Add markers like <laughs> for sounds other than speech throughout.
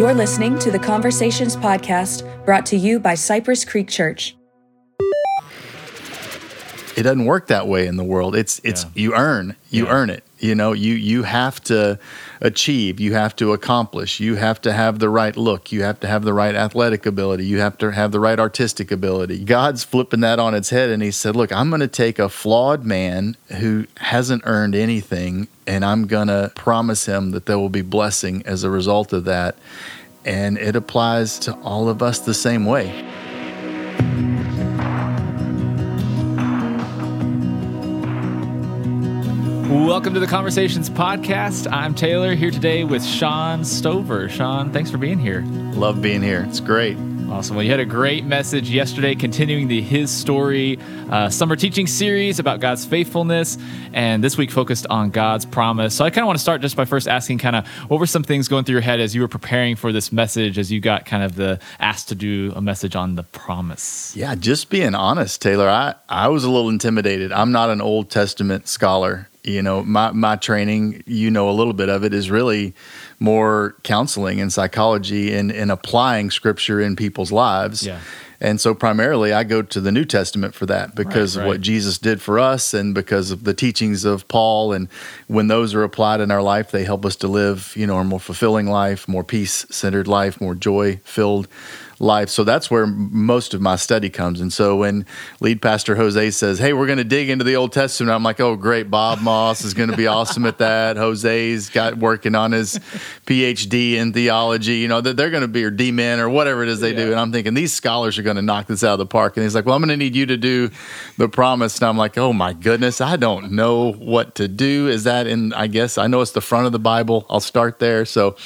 You're listening to the Conversations Podcast brought to you by Cypress Creek Church. It doesn't work that way in the world. It's it's Yeah. you earn, you Yeah. earn it. You know, you you have to achieve, you have to accomplish, you have to have the right look, you have to have the right athletic ability, you have to have the right artistic ability. God's flipping that on its head and he said, "Look, I'm going to take a flawed man who hasn't earned anything and I'm going to promise him that there will be blessing as a result of that." And it applies to all of us the same way. Welcome to the Conversations Podcast. I'm Taylor here today with Shawn Stover. Shawn, thanks for being here. Love being here. It's great. Awesome. Well, you had a great message yesterday, continuing the His Story uh, summer teaching series about God's faithfulness, and this week focused on God's promise. So I kind of want to start just by first asking, kind of, what were some things going through your head as you were preparing for this message, as you got kind of the asked to do a message on the promise? Yeah, just being honest, Taylor, I, I was a little intimidated. I'm not an Old Testament scholar. You know, my, my training, you know, a little bit of it is really more counseling and psychology and, and applying scripture in people's lives. Yeah. And so primarily I go to the New Testament for that because Right, of what. Jesus did for us and because of the teachings of Paul. And when those are applied in our life, they help us to live, you know, a more fulfilling life, more peace centered life, more joy filled life. So that's where most of my study comes. And so when lead pastor Jose says, Hey, we're going to dig into the Old Testament, I'm like, Oh, great. Bob Moss is going to be <laughs> awesome at that. Jose's got working on his PhD in theology, you know, they're going to be, or D-men or whatever it is they do. And I'm thinking these scholars are going to knock this out of the park. And he's like, Well, I'm going to need you to do the promise. And I'm like, Oh my goodness, I don't know what to do. Is that in, I guess, I know it's the front of the Bible. I'll start there. So,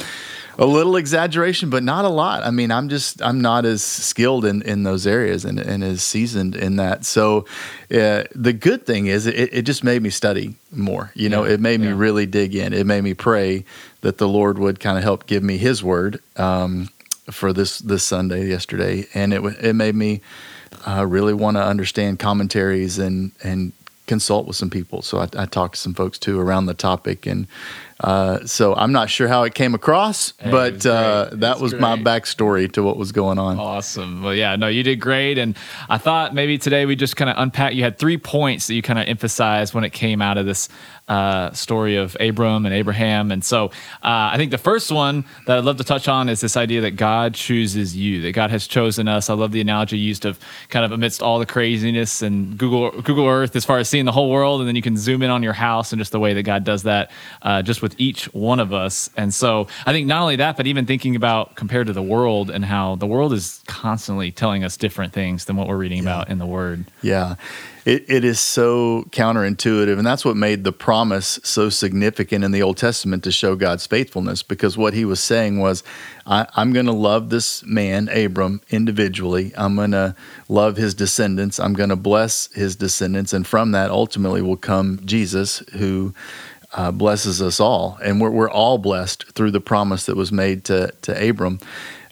a little exaggeration, but not a lot. I mean, I'm just I'm not as skilled in, in those areas and, and as seasoned in that. So uh, the good thing is it, it just made me study more. You know, Yeah, it made me really dig in. It made me pray that the Lord would kind of help give me His word um, for this this Sunday yesterday, and it it made me uh, really want to understand commentaries and and consult with some people. So I, I talked to some folks too around the topic, and uh, so I'm not sure how it came across, Hey, but was uh, that It's was my backstory to what was going on. Awesome. Well, yeah, no, you did great. And I thought maybe today we just kind of unpack. You had three points that you kind of emphasized when it came out of this uh, story of Abram and Abraham. And so uh, I think the first one that I'd love to touch on is this idea that God chooses you, that God has chosen us. I love the analogy used of kind of amidst all the craziness and Google Google Earth as far as seeing the whole world, and then you can zoom in on your house and just the way that God does that uh, just with each one of us. And so I think not only that, but even thinking about compared to the world and how the world is constantly telling us different things than what we're reading about in the Word. Yeah. It, it is so counterintuitive. And that's what made the promise so significant in the Old Testament to show God's faithfulness. Because what he was saying was, I, I'm going to love this man, Abram, individually. I'm going to love his descendants. I'm going to bless his descendants. And from that, ultimately, will come Jesus, who uh, blesses us all. And we're, we're all blessed through the promise that was made to, to Abram.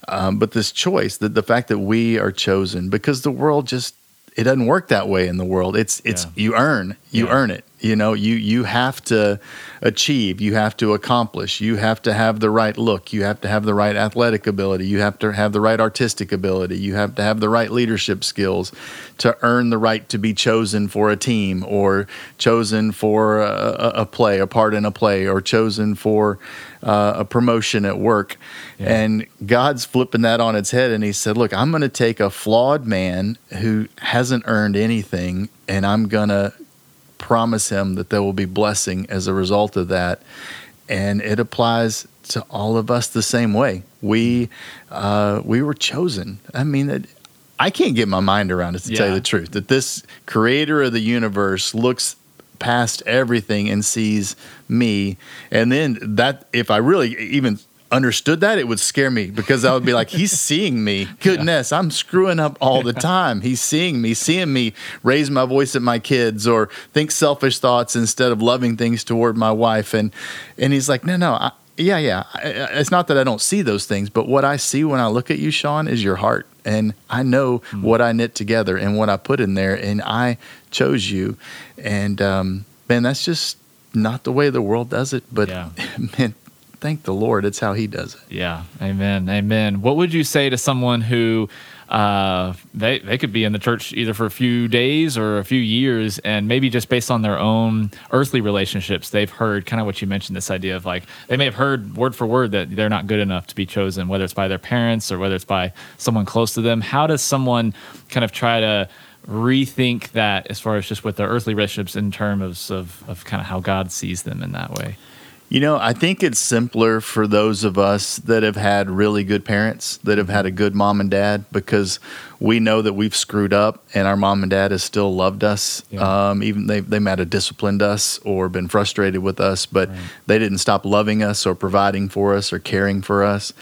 Um, but this choice, the, the fact that we are chosen, because the world just it doesn't work that way in the world. It's it's Yeah. you earn, you Yeah. earn it. You know, you you have to achieve, you have to accomplish, you have to have the right look, you have to have the right athletic ability, you have to have the right artistic ability, you have to have the right leadership skills to earn the right to be chosen for a team or chosen for a, a play, a part in a play, or chosen for uh, a promotion at work. Yeah. And God's flipping that on its head. And He said, Look, I'm going to take a flawed man who hasn't earned anything, and I'm going to promise him that there will be blessing as a result of that. And it applies to all of us the same way. We uh, we were chosen. I mean, that I can't get my mind around it to tell you the truth. That this creator of the universe looks past everything and sees me, and then that if I really even understood that, it would scare me because I would be like, he's <laughs> seeing me. Goodness, I'm screwing up all the time. He's seeing me, seeing me raise my voice at my kids or think selfish thoughts instead of loving things toward my wife. And and he's like, no, no, I, yeah, yeah. I, it's not that I don't see those things, but what I see when I look at you, Shawn, is your heart. And I know what I knit together and what I put in there, and I chose you. And um, man, that's just not the way the world does it. But Yeah. <laughs> man, thank the Lord, it's how He does it. Yeah, amen, amen. What would you say to someone who uh, they they could be in the church either for a few days or a few years, and maybe just based on their own earthly relationships, they've heard kind of what you mentioned. This idea of like they may have heard word for word that they're not good enough to be chosen, whether it's by their parents or whether it's by someone close to them. How does someone kind of try to rethink that as far as just with their earthly relationships in terms of, of kind of how God sees them in that way? You know, I think it's simpler for those of us that have had really good parents, that have had a good mom and dad, because we know that we've screwed up and our mom and dad has still loved us. Yeah. Um, even they, they might have disciplined us or been frustrated with us, but right. they didn't stop loving us or providing for us or caring for us.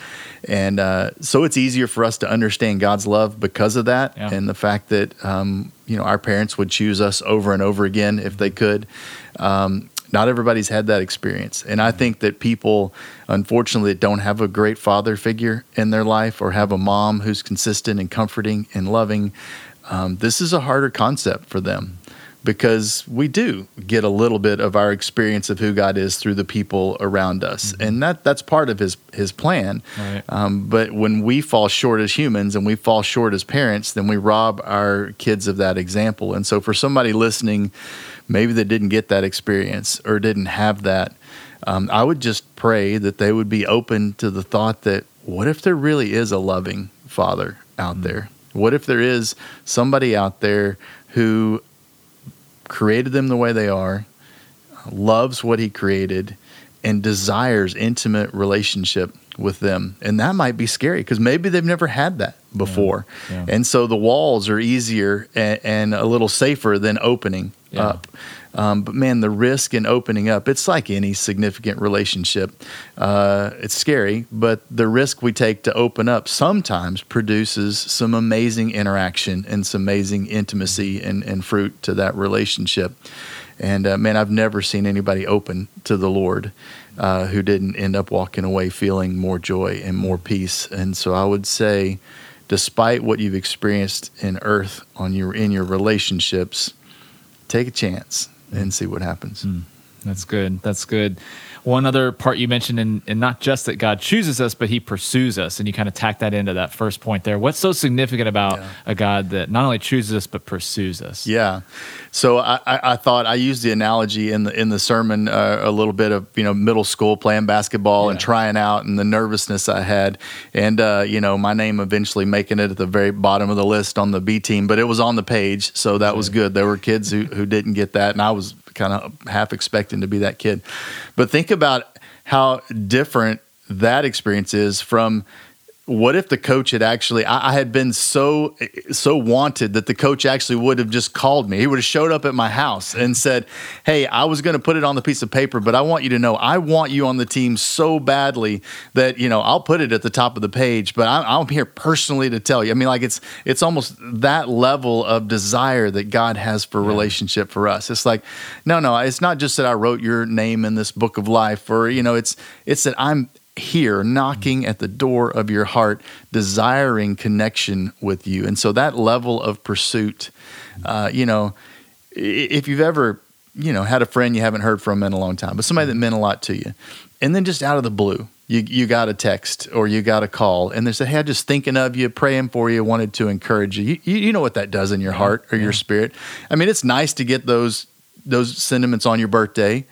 And uh, so it's easier for us to understand God's love because of that yeah. and the fact that, um, you know, our parents would choose us over and over again if they could. Um, not everybody's had that experience. And I think that people, unfortunately, don't have a great father figure in their life or have a mom who's consistent and comforting and loving, um, this is a harder concept for them because we do get a little bit of our experience of who God is through the people around us, mm-hmm. and that that's part of His His plan. Right. Um, but when we fall short as humans and we fall short as parents, then we rob our kids of that example. And so, for somebody listening maybe they didn't get that experience or didn't have that, um, I would just pray that they would be open to the thought that what if there really is a loving father out mm-hmm. there? What if there is somebody out there who created them the way they are, loves what he created, and desires intimate relationship with them. And that might be scary because maybe they've never had that before. Yeah, yeah. And so the walls are easier and, and a little safer than opening yeah. up. Um, but man, the risk in opening up, it's like any significant relationship. Uh, it's scary, but the risk we take to open up sometimes produces some amazing interaction and some amazing intimacy and, and fruit to that relationship. And uh, man, I've never seen anybody open to the Lord uh, who didn't end up walking away feeling more joy and more peace. And so I would say, despite what you've experienced in earth on your in your relationships, take a chance and see what happens. Mm, that's good. That's good one other part you mentioned, and, and not just that God chooses us, but He pursues us, and you kind of tack that into that first point there. What's so significant about yeah. a God that not only chooses us but pursues us? Yeah. So I, I thought I used the analogy in the in the sermon uh, a little bit of you know middle school playing basketball yeah. and trying out and the nervousness I had, and uh, you know my name eventually making it at the very bottom of the list on the B team, but it was on the page, so that was good. There were kids who who didn't get that, and I was kind of half expecting to be that kid. But think about how different that experience is from what if the coach had actually I, I, had been so so wanted that the coach actually would have just called me. He would have showed up at my house and said hey i was going to put it on the piece of paper but i want you to know i want you on the team so badly that you know i'll put it at the top of the page but i'm, I'm here personally to tell you. I mean like it's it's almost that level of desire that god has for yeah. relationship for us. It's like no no it's not just that i wrote your name in this book of life or you know it's it's that i'm here knocking at the door of your heart, desiring connection with you. And so that level of pursuit, uh, you know, if you've ever, you know, had a friend you haven't heard from in a long time, but somebody that meant a lot to you, and then just out of the blue, you, you got a text or you got a call and they said, Hey, I'm just thinking of you, praying for you, wanted to encourage you. You, you know what that does in your heart or yeah. your spirit. I mean, it's nice to get those, those sentiments on your birthday.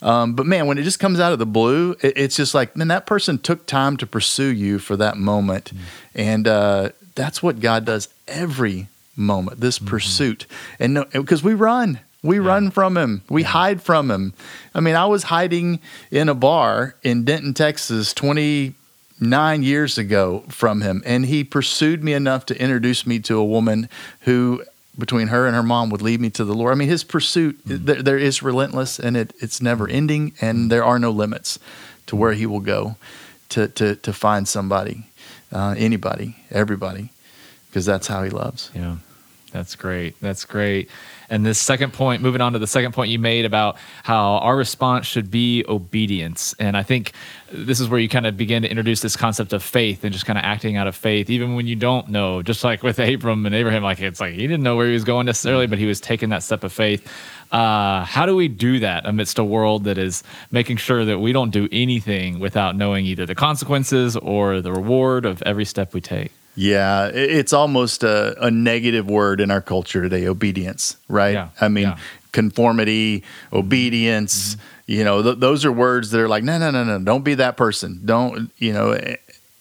Um, but man, when it just comes out of the blue, it, it's just like, man, that person took time to pursue you for that moment. Mm-hmm. And uh, that's what God does every moment, this mm-hmm. pursuit. And because we run, we yeah. run from him. We yeah. hide from him. I mean, I was hiding in a bar in Denton, Texas, 29 years ago from him, and he pursued me enough to introduce me to a woman who between her and her mom would lead me to the Lord. I mean, his pursuit mm-hmm. there, there is relentless and it, it's never ending, and mm-hmm. there are no limits to where he will go to to to find somebody, uh, anybody, everybody, because that's how he loves. Yeah. That's great. That's great. And this second point, moving on to the second point you made about how our response should be obedience. And I think this is where you kind of begin to introduce this concept of faith and just kind of acting out of faith, even when you don't know. Just like with Abram and Abraham, like it's like he didn't know where he was going necessarily, but he was taking that step of faith. Uh, how do we do that amidst a world that is making sure that we don't do anything without knowing either the consequences or the reward of every step we take? Yeah, it's almost a, a, negative word in our culture today obedience, right? Yeah, I mean, yeah. conformity, obedience, mm-hmm. you know, th- those are words that are like, no, no, no, no, don't be that person. Don't, you know,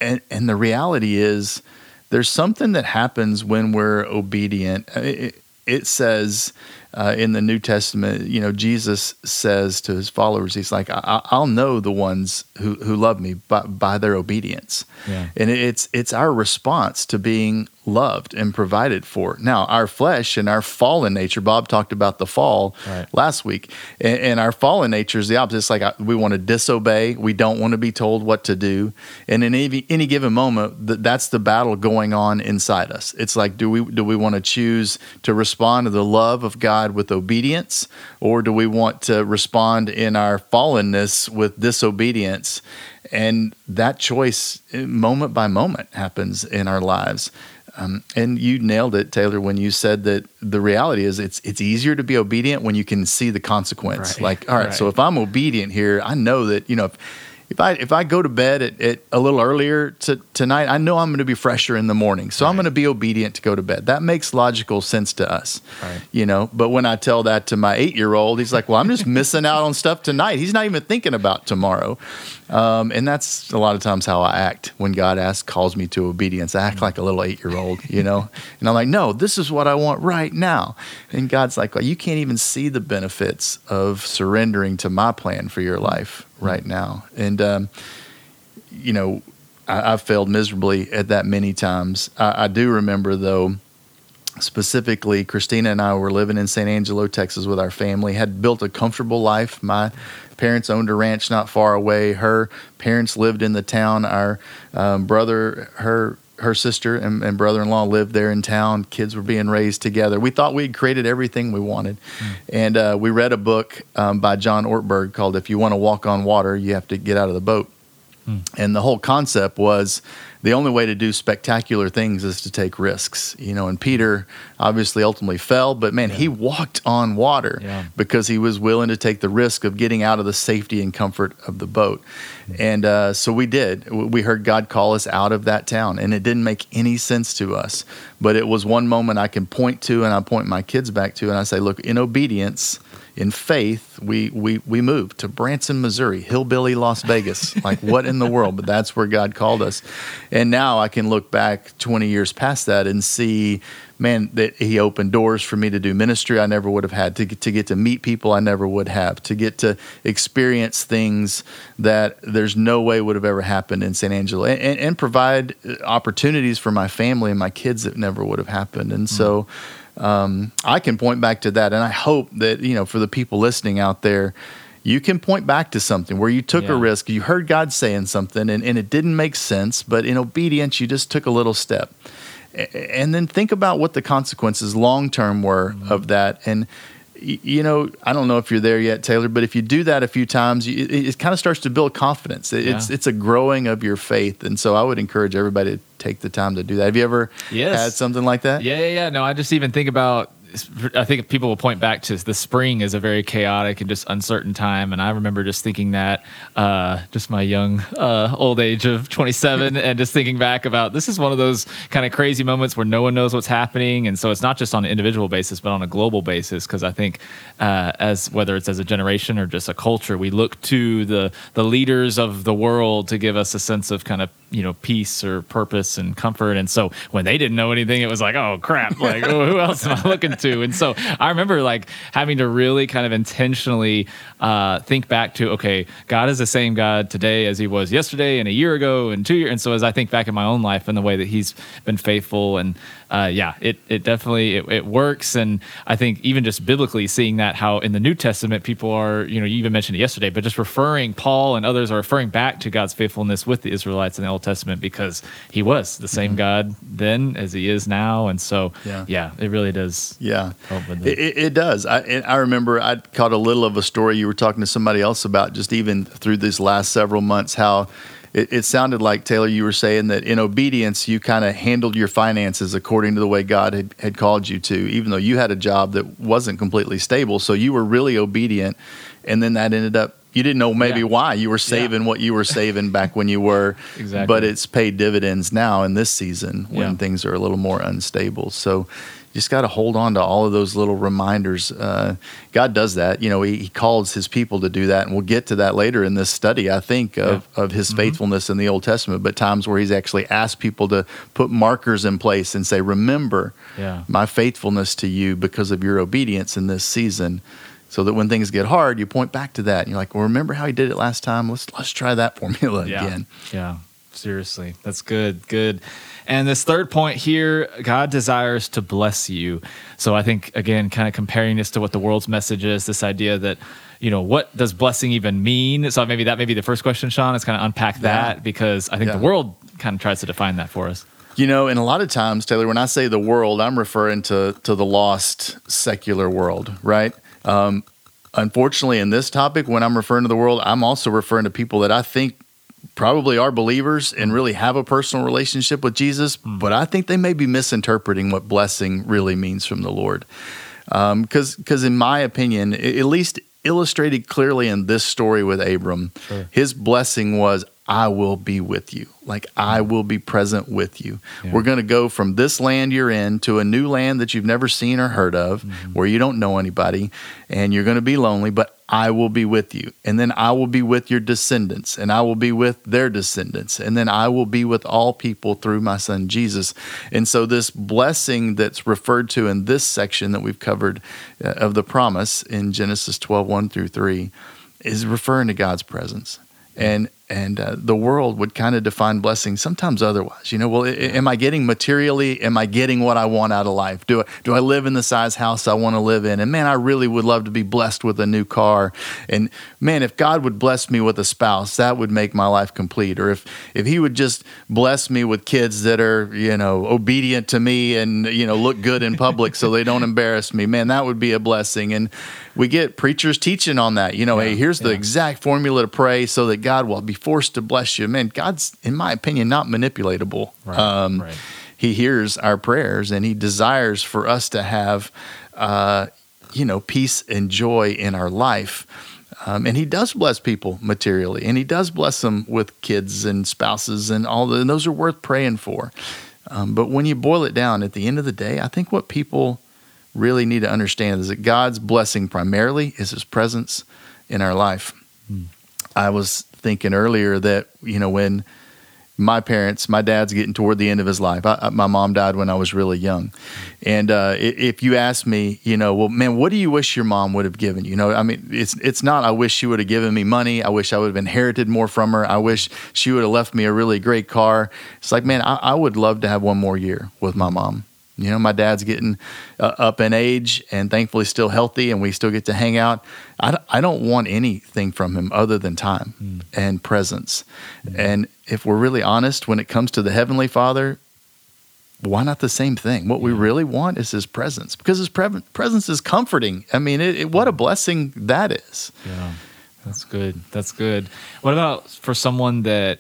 and, and the reality is there's something that happens when we're obedient. It, it says, uh, in the New Testament, you know, Jesus says to his followers, he's like, I- will know the ones who, who love me by, by their obedience. Yeah. And it's, it's our response to being loved and provided for. Now, our flesh and our fallen nature, Bob talked about the fall right. last week, and, and, our fallen nature is the opposite. It's like uh, we want to disobey, we don't want to be told what to do. And in any, any given moment, that's the battle going on inside us. It's like, do we, do we want to choose to respond to the love of God with obedience, or do we want to respond in our fallenness with disobedience? And that choice, eh, moment by moment, happens in our lives. Um, and you nailed it, Taylor, when you said that the reality is it's it's easier to be obedient when you can see the consequence. Right. Like, all right, right, so if I'm obedient here, I know that you know if if I if I go to bed at, at a little earlier to, tonight, I know I'm going to be fresher in the morning. So right. I'm going to be obedient to go to bed. That makes logical sense to us, right. you know. But when I tell that to my eight year old, he's like, "Well, I'm just <laughs> missing out on stuff tonight." He's not even thinking about tomorrow, um, and that's a lot of times how I act when God asks, calls me to obedience. I act like a little eight year old, you know. <laughs> and I'm like, "No, this is what I want right now." And God's like, "Well, you can't even see the benefits of surrendering to my plan for your life." Right now. And, um, you know, I, have failed miserably at that many times. I, I, do remember, though, specifically, Christina and I were living in San Angelo, Texas with our family, had built a comfortable life. My parents owned a ranch not far away. Her parents lived in the town. Our um, brother, her her sister and, and, brother-in-law lived there in town. Kids were being raised together. We thought we'd created everything we wanted, mm. and uh, we read a book um, by John Ortberg called "If You Want to Walk on Water, You Have to Get Out of the Boat." Mm. And the whole concept was the only way to do spectacular things is to take risks, you know. And Peter obviously ultimately fell, but man, yeah. he walked on water yeah. because he was willing to take the risk of getting out of the safety and comfort of the boat. Mm-hmm. And uh, so we did. We heard God call us out of that town, and it didn't make any sense to us. But it was one moment I can point to, and I point my kids back to, and I say, look, in obedience in faith, we we we moved to Branson, Missouri, hillbilly Las Vegas. <laughs> like what in the world? But that's where God called us. And now I can look back 20 years past that and see, man, that He opened doors for me to do ministry I never would have had, to get, to get to meet people I never would have, to get to experience things that there's no way would have ever happened in San Angelo, and, and, and provide uh, opportunities for my family and my kids that never would have happened. And mm-hmm. so. Um, I can point back to that, and I hope that you know for the people listening out there, you can point back to something where you took yeah. a risk, you heard God saying something, and, and it didn't make sense, but in obedience, you just took a little step, and then think about what the consequences long term were mm-hmm. of that, and you know, I don't know if you're there yet, Taylor, but if you do that a few times, it, it kind of starts to build confidence. It's yeah. it's a growing of your faith, and so I would encourage everybody to take the time to do that. Have you ever yes. had something like that? Yeah, yeah, yeah. No, I just even think about I think people will point back to the spring is a very chaotic and just uncertain time, and I remember just thinking that, uh, just my young uh, old age of 27, <laughs> and just thinking back about this is one of those kind of crazy moments where no one knows what's happening, and so it's not just on an individual basis, but on a global basis. Because I think, uh, as whether it's as a generation or just a culture, we look to the the leaders of the world to give us a sense of kind of you know peace or purpose and comfort, and so when they didn't know anything, it was like, oh crap, like oh, who else am I looking to? And so I remember like having to really kind of intentionally uh, think back to, okay, God is the same God today as he was yesterday and a year ago and two years. And so as I think back in my own life and the way that he's been faithful and uh, yeah, it it definitely it, it works, and I think even just biblically seeing that how in the New Testament people are, you know, you even mentioned it yesterday, but just referring Paul and others are referring back to God's faithfulness with the Israelites in the Old Testament because He was the same mm-hmm. God then as He is now, and so yeah, yeah it really does. Yeah, it, it, it, does. I I remember I caught a little of a story you were talking to somebody else about just even through these last several months how it, it sounded like Taylor, you were saying that in obedience, you kind of handled your finances according to the way God had, had called you to, even though you had a job that wasn't completely stable. So you were really obedient. And then that ended up you didn't know maybe yeah. why you were saving yeah. what you were saving <laughs> back when you were exactly but it's paid dividends now in this season when yeah. things are a little more unstable so just got to hold on to all of those little reminders. Uh, God does that. You know, he, he, calls his people to do that. And we'll get to that later in this study, I think, of, yeah. of his mm-hmm. faithfulness in the Old Testament, but times where he's actually asked people to put markers in place and say, Remember yeah. my faithfulness to you because of your obedience in this season. So that when things get hard, you point back to that. And you're like, well, remember how he did it last time? Let's let's try that formula yeah. again. Yeah. Seriously. That's good. Good. And this third point here, God desires to bless you. So I think, again, kind of comparing this to what the world's message is this idea that, you know, what does blessing even mean? So maybe that may be the first question, Shawn, is kind of unpack that yeah. because I think yeah. the world kind of tries to define that for us. You know, and a lot of times, Taylor, when I say the world, I'm referring to to the lost secular world, right? Um, unfortunately, in this topic, when I'm referring to the world, I'm also referring to people that I think probably are believers and really have a personal relationship with Jesus, mm. but I think they may be misinterpreting what blessing really means from the Lord. Because, um, because in my opinion, at least illustrated clearly in this story with Abram, sure. his blessing was, I will be with you. Like I will be present with you. Yeah. We're going to go from this land you're in to a new land that you've never seen or heard of, mm-hmm. where you don't know anybody, and you're going to be lonely, but I will be with you. And then I will be with your descendants, and I will be with their descendants, and then I will be with all people through my son Jesus. And so, this blessing that's referred to in this section that we've covered uh, of the promise in Genesis 12 1 through 3 is referring to God's presence. And and uh, the world would kind of define blessing sometimes otherwise. You know, well, am I getting materially? Am I getting what I want out of life? Do I, do I live in the size house I want to live in? And man, I really would love to be blessed with a new car. And man, if God would bless me with a spouse, that would make my life complete. Or if if He would just bless me with kids that are you know obedient to me and you know look good in public so they don't embarrass me, man, that would be a blessing. And we get preachers teaching on that. You know, yeah, hey, here's yeah. the exact formula to pray so that God will be forced to bless you. Man, God's, in my opinion, not manipulatable. Right, um, right. He hears our prayers and He desires for us to have, uh, you know, peace and joy in our life. Um, and he does bless people materially, and he does bless them with kids and spouses and all the, and those are worth praying for. Um, but when you boil it down, at the end of the day, I think what people really need to understand is that God's blessing primarily is his presence in our life. Mm. I was thinking earlier that, you know, when my parents, my dad's getting toward the end of his life. I, my mom died when I was really young. And uh, if you ask me, you know, well, man, what do you wish your mom would have given you? You know, I mean, it's it's not. I wish she would have given me money. I wish I would have inherited more from her. I wish she would have left me a really great car. It's like, man, I, I would love to have one more year with my mom. You know, my dad's getting uh, up in age and thankfully still healthy, and we still get to hang out. I, I don't want anything from him other than time mm. and presence. Mm. And if we're really honest, when it comes to the Heavenly Father, why not the same thing? What we really want is His presence because His pre- presence is comforting. I mean, it, it, what a blessing that is. Yeah, that's good. That's good. What about for someone that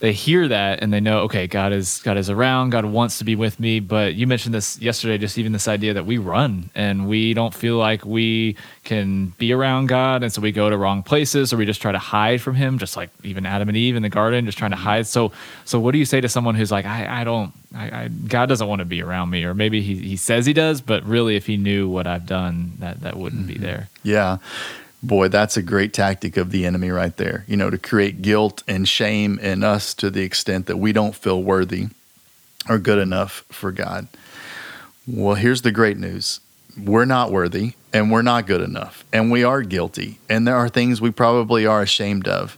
they hear that and they know, okay, God is God is around, God wants to be with me. But you mentioned this yesterday, just even this idea that we run and we don't feel like we can be around God, and so we go to wrong places or we just try to hide from Him, just like even Adam and Eve in the garden, just trying to hide. So, so what do you say to someone who's like, I, I don't, I, I, God doesn't want to be around me, or maybe he he says he does, but really, if he knew what I've done, that that wouldn't mm-hmm. be there. Yeah. Boy, that's a great tactic of the enemy right there. You know, to create guilt and shame in us to the extent that we don't feel worthy or good enough for God. Well, here's the great news we're not worthy and we're not good enough and we are guilty and there are things we probably are ashamed of.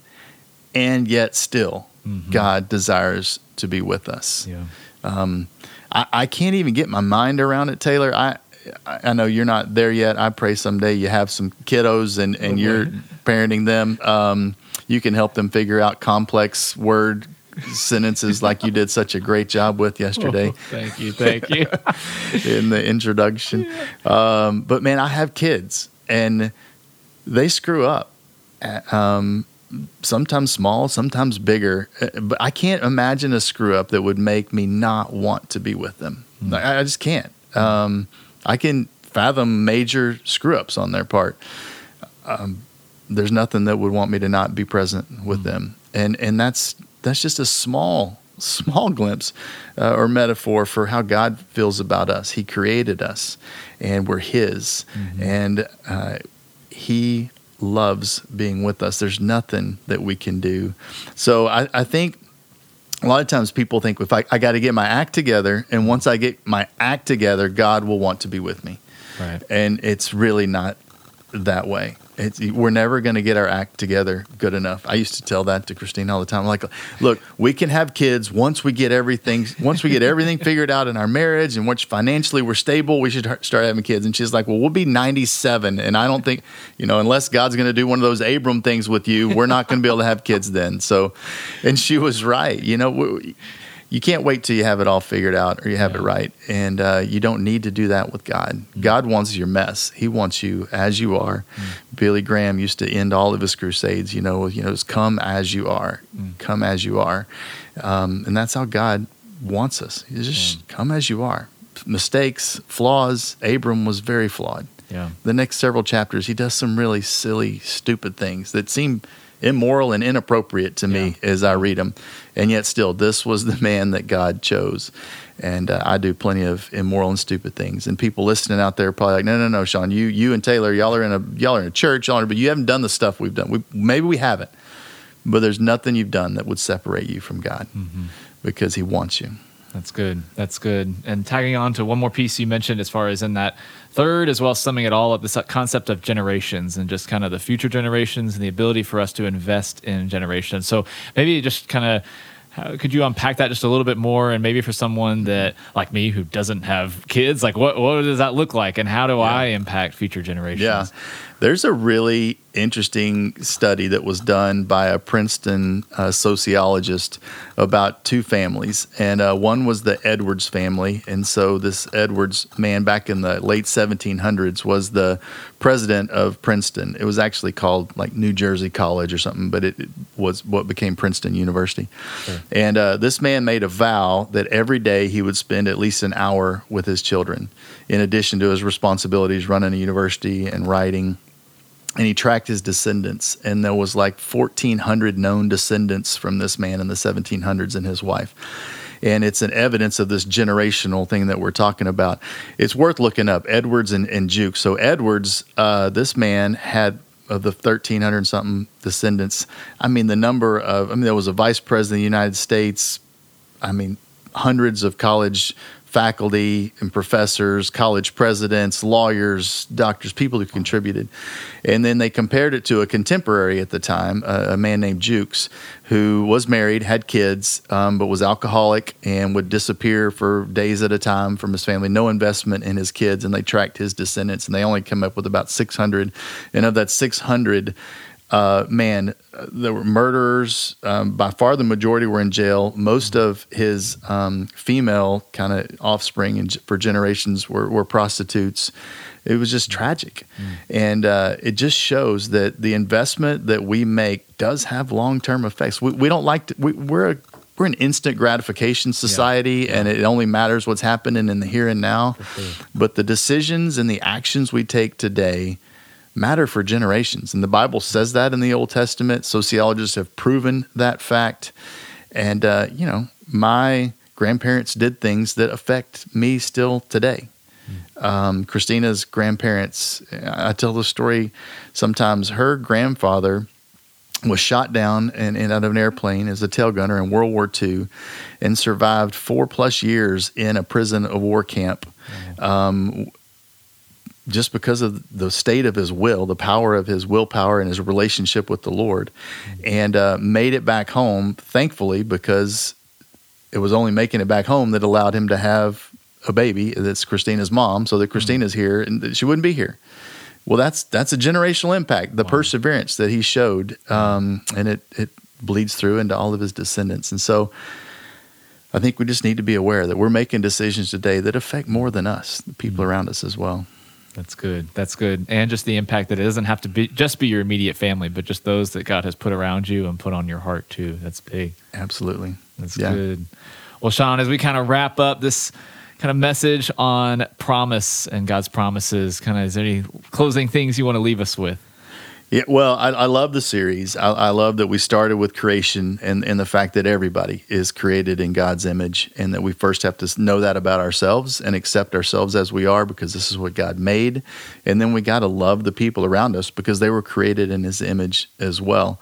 And yet, still, mm-hmm. God desires to be with us. Yeah. Um, I, I can't even get my mind around it, Taylor. I I know you're not there yet. I pray someday you have some kiddos and, and you're parenting them. Um, you can help them figure out complex word sentences like you did such a great job with yesterday. Oh, <laughs> thank you, thank you. <laughs> in the introduction, um, but man, I have kids and they screw up. Um, sometimes small, sometimes bigger. Uh, but I can't imagine a screw up that would make me not want to be with them. Mm. I, I, just can't. Um, I can fathom major screw ups on their part. Um, there's nothing that would want me to not be present with mm. them, and and that's that's just a small small glimpse uh, or metaphor for how God feels about us. He created us, and we're His, mm-hmm. and uh, He loves being with us. There's nothing that we can do. So I, I think a lot of times people think if I, I got to get my act together, and once I get my act together, God will want to be with me. Right. And it's really not that way. It's, we're never going to get our act together good enough. I used to tell that to Christine all the time. I'm like, look, we can have kids once we get everything, once we get everything <laughs> figured out in our marriage, and once financially we're stable, we should start having kids. And she's like, well, we'll be 97, and I don't think, you know, unless God's going to do one of those Abram things with you, we're not going to be able to have kids then. So, and she was right. You know, we, you can't wait till you have it all figured out or you have yeah. it right. And uh, you don't need to do that with God. Mm-hmm. God wants your mess. He wants you as you are. Mm-hmm. Billy Graham used to end all of his crusades, you know, you know, just come as you are, mm-hmm. come as you are. Um, and that's how God wants us. He just come as you are. Mistakes, flaws. Abram was very flawed. Yeah. The next several chapters, he does some really silly, stupid things that seem immoral and inappropriate to me yeah. as I read them. And yet, still, this was the man that God chose. And uh, I do plenty of immoral and stupid things. And people listening out there are probably like, no, no, no, Shawn, you, you and Taylor, y'all are in a, y'all are in a church, y'all are, but you haven't done the stuff we've done. We, maybe we haven't, but there's nothing you've done that would separate you from God mm-hmm. because He wants you. That's good. That's good. And tagging on to one more piece you mentioned, as far as in that third, as well as summing it all up, this concept of generations and just kind of the future generations and the ability for us to invest in generations. So maybe just kind of how, could you unpack that just a little bit more? And maybe for someone mm-hmm. that, like me, who doesn't have kids, like what what does that look like, and how do yeah. I impact future generations? Yeah, there's a really interesting study that was done by a Princeton uh, sociologist about two families, and uh, one was the Edwards family, and so this Edwards man back in the late 1700s was the president of Princeton. It was actually called like New Jersey College or something, but it, it was what became Princeton University. Sure. And uh, this man made a vow that every day he would spend at least an hour with his children, in addition to his responsibilities running a university and writing and he tracked his descendants. And there was like 1400 known descendants from this man in the 1700s and his wife. And it's an evidence of this generational thing that we're talking about. It's worth looking up edwards and, and jukes so edwards uh, this man had of the 1300 something descendants i mean the number of i mean there was a vice president of the united states i mean hundreds of college faculty and professors, college presidents, lawyers, doctors, people who contributed. And then they compared it to a contemporary at the time, a, man named Jukes, who was married, had kids, um, but was alcoholic and would disappear for days at a time from his family, no investment in his kids. And they tracked his descendants, and they only come up with about 600. And of that 600, uh, man, there were murderers. Um, by far, the majority were in jail. Most of his um, female kind of offspring and for generations were, were, prostitutes. It was just tragic, mm. and uh, it just shows that the investment that we make does have long term effects. We, we, don't like to, we, we're a we're an instant gratification society yeah. and it only matters what's happening in the here and now. Sure. But the decisions and the actions we take today matter for generations. And the Bible says that in the Old Testament. Sociologists have proven that fact. And, uh, you know, my grandparents did things that affect me still today. Um, Christina's grandparents, I tell the story sometimes. Her grandfather was shot down and, and, out of an airplane as a tail gunner in World War II and survived four plus years in a prison of war camp. Um, just because of the state of his will, the power of his willpower and his relationship with the Lord, and uh, made it back home, thankfully, because it was only making it back home that allowed him to have a baby that's Christina's mom, so that Mm-hmm. Christina's here and that she wouldn't be here. Well, that's that's a generational impact. The perseverance that he showed, um, and it it bleeds through into all of his descendants. And so, I think we just need to be aware that we're making decisions today that affect more than us, the people around us as well. That's good. That's good. And just the impact that it doesn't have to be just be your immediate family, but just those that God has put around you and put on your heart too. That's big. Absolutely. That's Yeah. good. Well, Shawn, as we kind of wrap up this kind of message on promise and God's promises, kind of is there any closing things you want to leave us with? Yeah, well, I, I love the series. I, I love that we started with creation and, and the fact that everybody is created in God's image, and that we first have to know that about ourselves and accept ourselves as we are because this is what God made. And then we got to love the people around us because they were created in His image as well.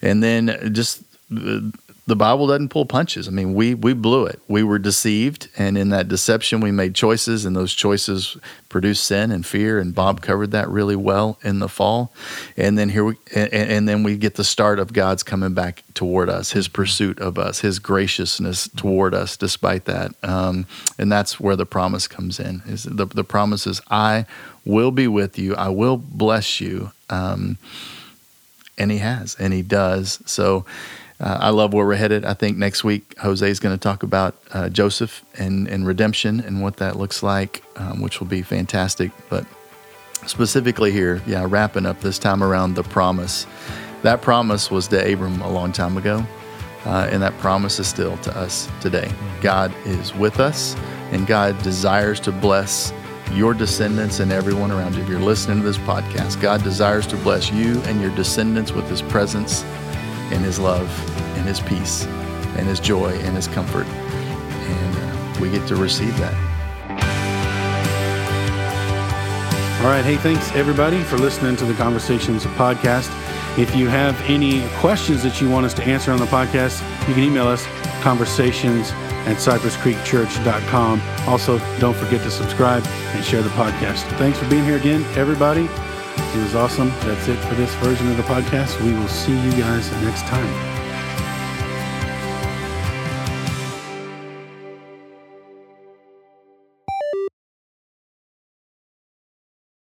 And then just the, Bible doesn't pull punches. I mean, we we blew it. We were deceived, and in that deception, we made choices, and those choices produced sin and fear. And Bob covered that really well in the fall. And then here we and, and then we get the start of God's coming back toward us, His pursuit of us, His graciousness toward us, despite that. Um, and that's where the promise comes in. Is the the promise is, I will be with you. I will bless you. Um, and he has, and he does. So uh, I love where we're headed. I think next week Jose is going to talk about uh, Joseph and, and redemption and what that looks like, um, which will be fantastic. But specifically here, yeah, wrapping up this time around the promise. That promise was to Abram a long time ago, uh, and that promise is still to us today. God is with us, and God desires to bless your descendants and everyone around you. If you're listening to this podcast, God desires to bless you and your descendants with His presence and His love and His peace and His joy and His comfort. And uh, we get to receive that. All right. Hey, thanks everybody for listening to the Conversations podcast. If you have any questions that you want us to answer on the podcast, you can email us conversations at cypresscreekchurch.com. Also, don't forget to subscribe and share the podcast. Thanks for being here again, everybody. It was awesome. That's it for this version of the podcast. We will see you guys next time.